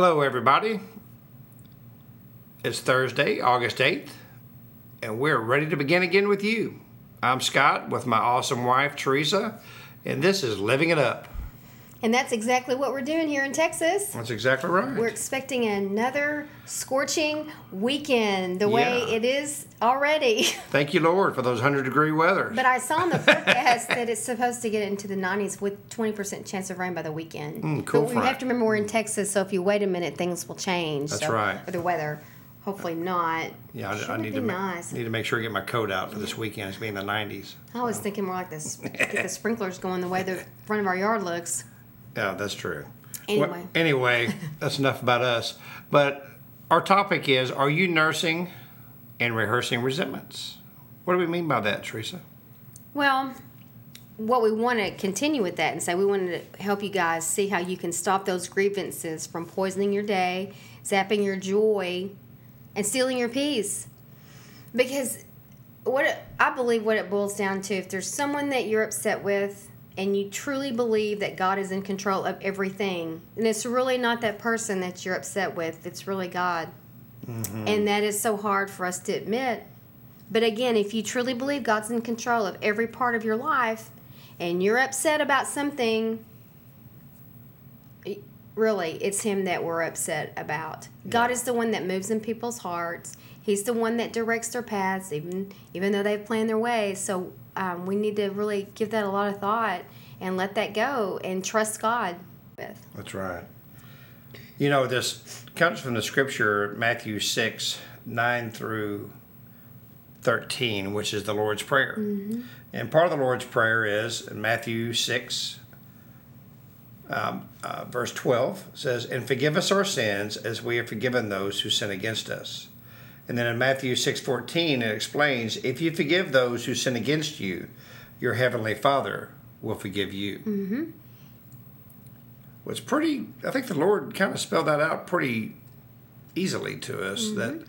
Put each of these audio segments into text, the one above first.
Hello, everybody. It's Thursday, August 8th, and we're ready to begin again with you. I'm Scott with my awesome wife, Teresa, and this is Living It Up. And that's exactly what we're doing here in Texas. That's exactly right. We're expecting another scorching weekend the way it is already. Thank you, Lord, for those 100 degree weather. But I saw in the forecast that it's supposed to get into the 90s with 20% chance of rain by the weekend. Mm, cool But we have to remember we're in Texas, so if you wait a minute, things will change. That's so- right. Or the weather. Hopefully not. yeah, I, I need to, ma- need to make sure I get my coat out for this weekend. It's going to be in the 90s. I was thinking more like this. Get the sprinklers going the way the front of our yard looks. Yeah, that's true. Anyway. Well, anyway, that's enough about us. But our topic is Are you nursing and rehearsing resentments? What do we mean by that, Teresa? Well, what we want to continue with that and say we wanted to help you guys see how you can stop those grievances from poisoning your day, zapping your joy, and stealing your peace. Because what it, I believe what it boils down to, if there's someone that you're upset with and you truly believe that God is in control of everything, and it's really not that person that you're upset with, it's really God. Mm-hmm. And that is so hard for us to admit. But again, if you truly believe God's in control of every part of your life and you're upset about something, really, it's Him that we're upset about. God is the one that moves in people's hearts. He's the one that directs their paths, even even though they've planned their way. So um, we need to really give that a lot of thought and let that go and trust God with. That's right. You know, this comes from the scripture, Matthew 6, 9 through 13, which is the Lord's Prayer. And part of the Lord's Prayer is in Matthew 6, um, uh, verse 12 says, And forgive us our sins as we have forgiven those who sin against us. And then in Matthew 6, 14, it explains, If you forgive those who sin against you, your heavenly Father will forgive you. Was pretty i think the lord kind of spelled that out pretty easily to us that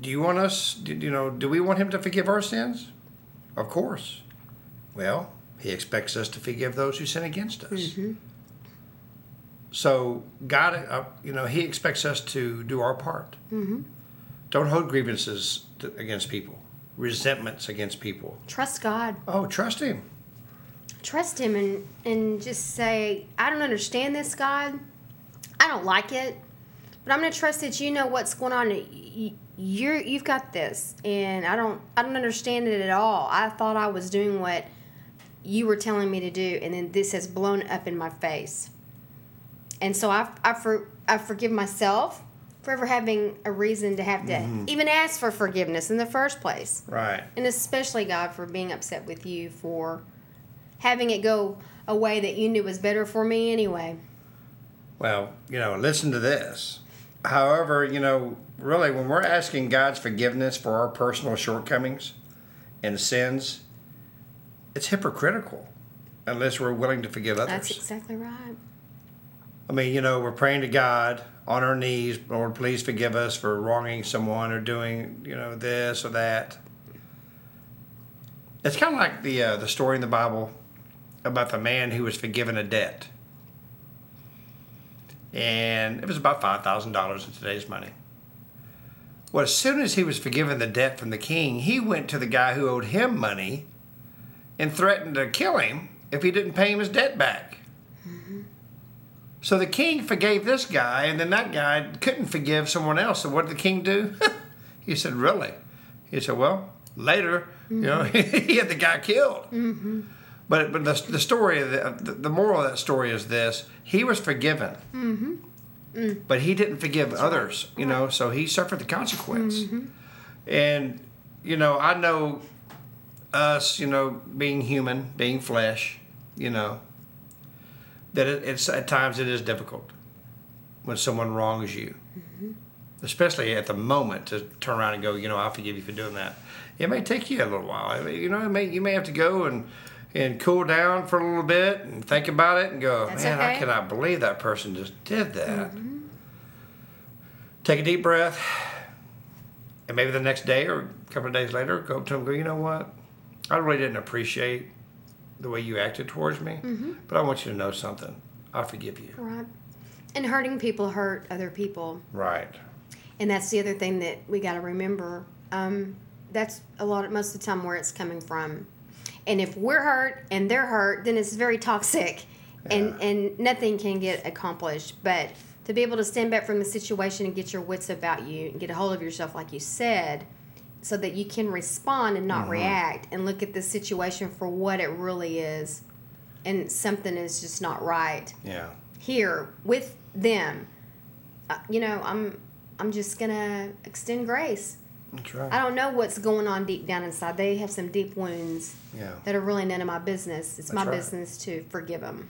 do you want us do, you know do we want him to forgive our sins? Of course. Well he expects us to forgive those who sin against us. So god uh, you know he expects us to do our part. Don't hold grievances to, against people. Resentments against people. Trust God. oh trust him. Trust him and and just say i don't understand this god. I don't like it but i'm going to trust that you know what's going on. You- you're you've got this and i don't i don't understand it at all. I thought i was doing what you were telling me to do and then this has blown up in my face and so i i, for, I forgive myself for ever having a reason to have to mm-hmm. even ask for forgiveness in the first place right and especially God for being upset with you for having it go a way that you knew was better for me anyway. Well, you know, listen to this. However, you know, really, when we're asking God's forgiveness for our personal shortcomings and sins, it's hypocritical unless we're willing to forgive others. That's exactly right. I mean, you know, we're praying to God on our knees, Lord, please forgive us for wronging someone or doing, you know, this or that. It's kind of like the uh, the story in the Bible about the man who was forgiven a debt, and it was about five thousand dollars in today's money. Well, as soon as he was forgiven the debt from the king, he went to the guy who owed him money and threatened to kill him if he didn't pay him his debt back. So the king forgave this guy, and then that guy couldn't forgive someone else. So what did the king do? he said, "Really?" He said, "Well, later, you know, he had the guy killed." But but the, the story, of the, the the moral of that story is this: he was forgiven, but he didn't forgive others. You know, so he suffered the consequence. Mm-hmm. And you know, I know us, you know, being human, being flesh, you know, that it, it's at times it is difficult when someone wrongs you, mm-hmm. especially at the moment to turn around and go, you know, I forgive you for doing that. It may take you a little while. I mean, you know, may, you may have to go and and cool down for a little bit and think about it and go, That's man, I cannot believe that person just did that. Mm-hmm. Take a deep breath, and maybe the next day or a couple of days later, go up to them and go, you know what? I really didn't appreciate the way you acted towards me, but I want you to know something. I forgive you. Right. And hurting people hurt other people. Right. And that's the other thing that we got to remember. Um, that's a lot of most of the time where it's coming from. And if we're hurt and they're hurt, then it's very toxic, and and nothing can get accomplished. But to be able to stand back from the situation and get your wits about you and get a hold of yourself, like you said, so that you can respond and not react and look at the situation for what it really is, and something is just not right Yeah. here with them uh, you know i'm i'm just gonna extend grace That's right. i don't know what's going on deep down inside they have some deep wounds Yeah. that are really none of my business it's my right. business to forgive them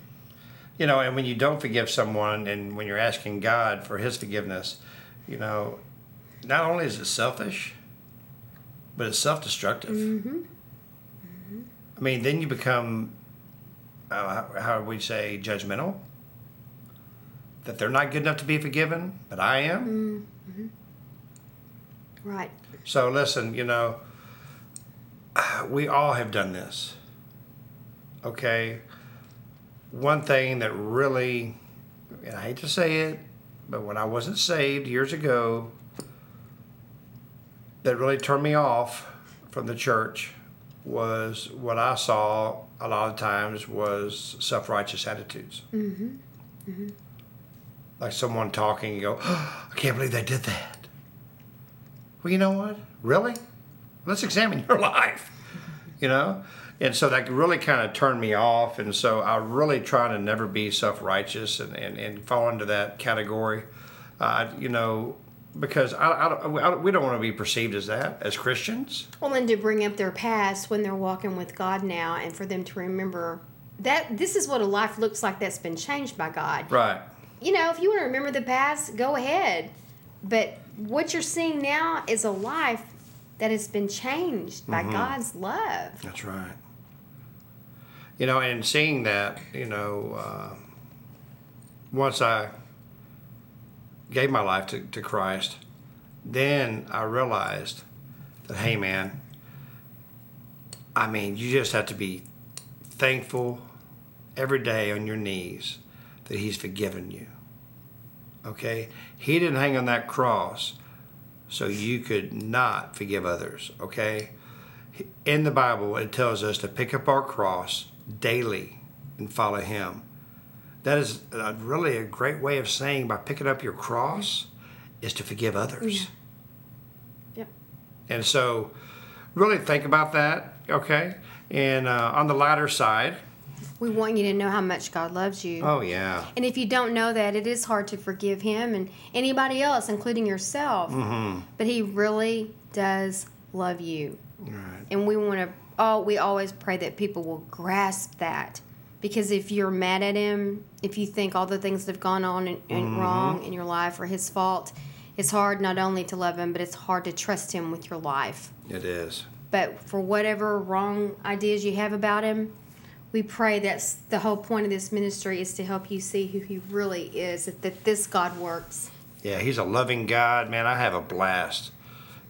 You know, and when you don't forgive someone and when you're asking God for his forgiveness, you know, not only is it selfish, but it's self destructive. Mm-hmm. I mean, then you become, uh, how, how would we say, judgmental? That they're not good enough to be forgiven, but I am. right So listen, you know, we all have done this. Okay. One thing that really, and I hate to say it, but when I wasn't saved years ago, that really turned me off from the church was what I saw a lot of times was self-righteous attitudes. Mm-hmm. Like someone talking, you go, I can't believe they did that. Well, you know what? Really? Let's examine your life. You know? And so that really kind of turned me off. And so I really try to never be self righteous and, and, and fall into that category. Uh, you know, because I, I, don't- I, we don't want to be perceived as that as Christians. well and to bring up their past when they're walking with god now and for them to remember that this is what a life looks like that's been changed by god Right. you know, if you want to remember the past, go ahead. But what you're seeing now is a life that has been changed by God's love. That's right. You know, and seeing that, you know, uh, once I gave my life to, to Christ, then I realized that, hey, man, I mean, you just have to be thankful every day on your knees that He's forgiven you. Okay? He didn't hang on that cross so you could not forgive others. Okay? in the Bible, it tells us to pick up our cross daily and follow Him. That is a, really a great way of saying by picking up your cross is to forgive others. Yep. And so, really think about that, okay? And uh, on the lighter side, We want you to know how much God loves you. oh yeah, And if you don't know that, it is hard to forgive Him and anybody else, including yourself. Mm-hmm. But He really does love you. right, And we want to, oh, we always pray that people will grasp that. Because if you're mad at him, if you think all the things that have gone on and, and Mm-hmm. wrong in your life are his fault, it's hard not only to love him, but it's hard to trust him with your life. it is. But for whatever wrong ideas you have about him, we pray that's the whole point of this ministry is to help you see who he really is, that, that this God works. Yeah, He's a loving God, man. I have a blast.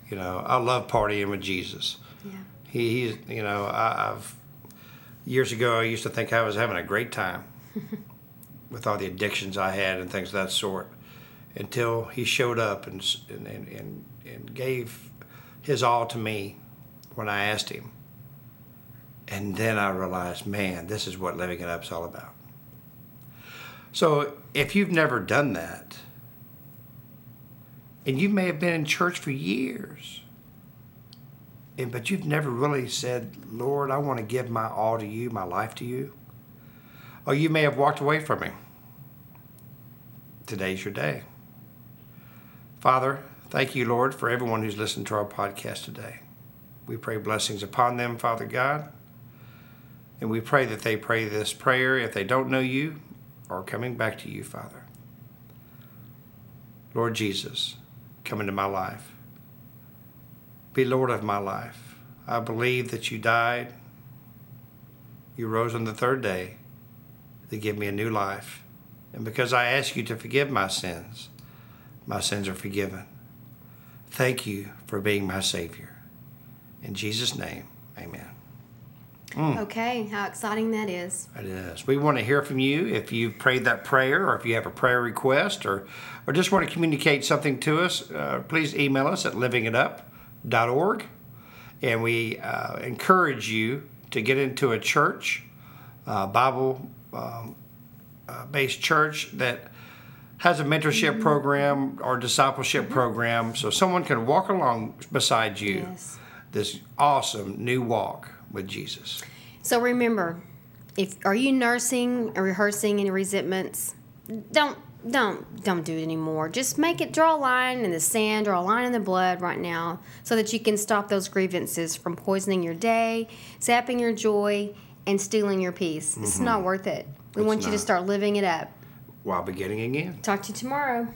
You know, I love partying with Jesus. Yeah. He, he's, you know, I, I've years ago I used to think I was having a great time with all the addictions I had and things of that sort, until he showed up and and and, and, and gave his all to me when I asked him. And then I realized, man, this is what living it up's all about. So if you've never done that, and you may have been in church for years, and but you've never really said, Lord, I want to give my all to you, my life to you. Or you may have walked away from him. Today's your day. Father, thank you, Lord, for everyone who's listened to our podcast today. We pray blessings upon them, Father God. And we pray that they pray this prayer if they don't know you are coming back to you, Father. Lord Jesus, come into my life. Be Lord of my life. I believe that you died. You rose on the third day to give me a new life. And because I ask you to forgive my sins, my sins are forgiven. Thank you for being my Savior. In Jesus' name, amen. Okay, how exciting that is. It is. We want to hear from you if you've prayed that prayer or if you have a prayer request or, or just want to communicate something to us. Uh, please email us at livingitup.org. And we uh, encourage you to get into a church, uh, Bible um, uh, based church that has a mentorship program or discipleship program so someone can walk along beside you Yes. this awesome new walk with Jesus. So remember, if are you nursing or rehearsing any resentments, don't don't don't do it anymore. Just make it draw a line in the sand, draw a line in the blood right now, so that you can stop those grievances from poisoning your day, sapping your joy, and stealing your peace. It's mm-hmm. not worth it. We It's want you to start living it up. While beginning again. Talk to you tomorrow.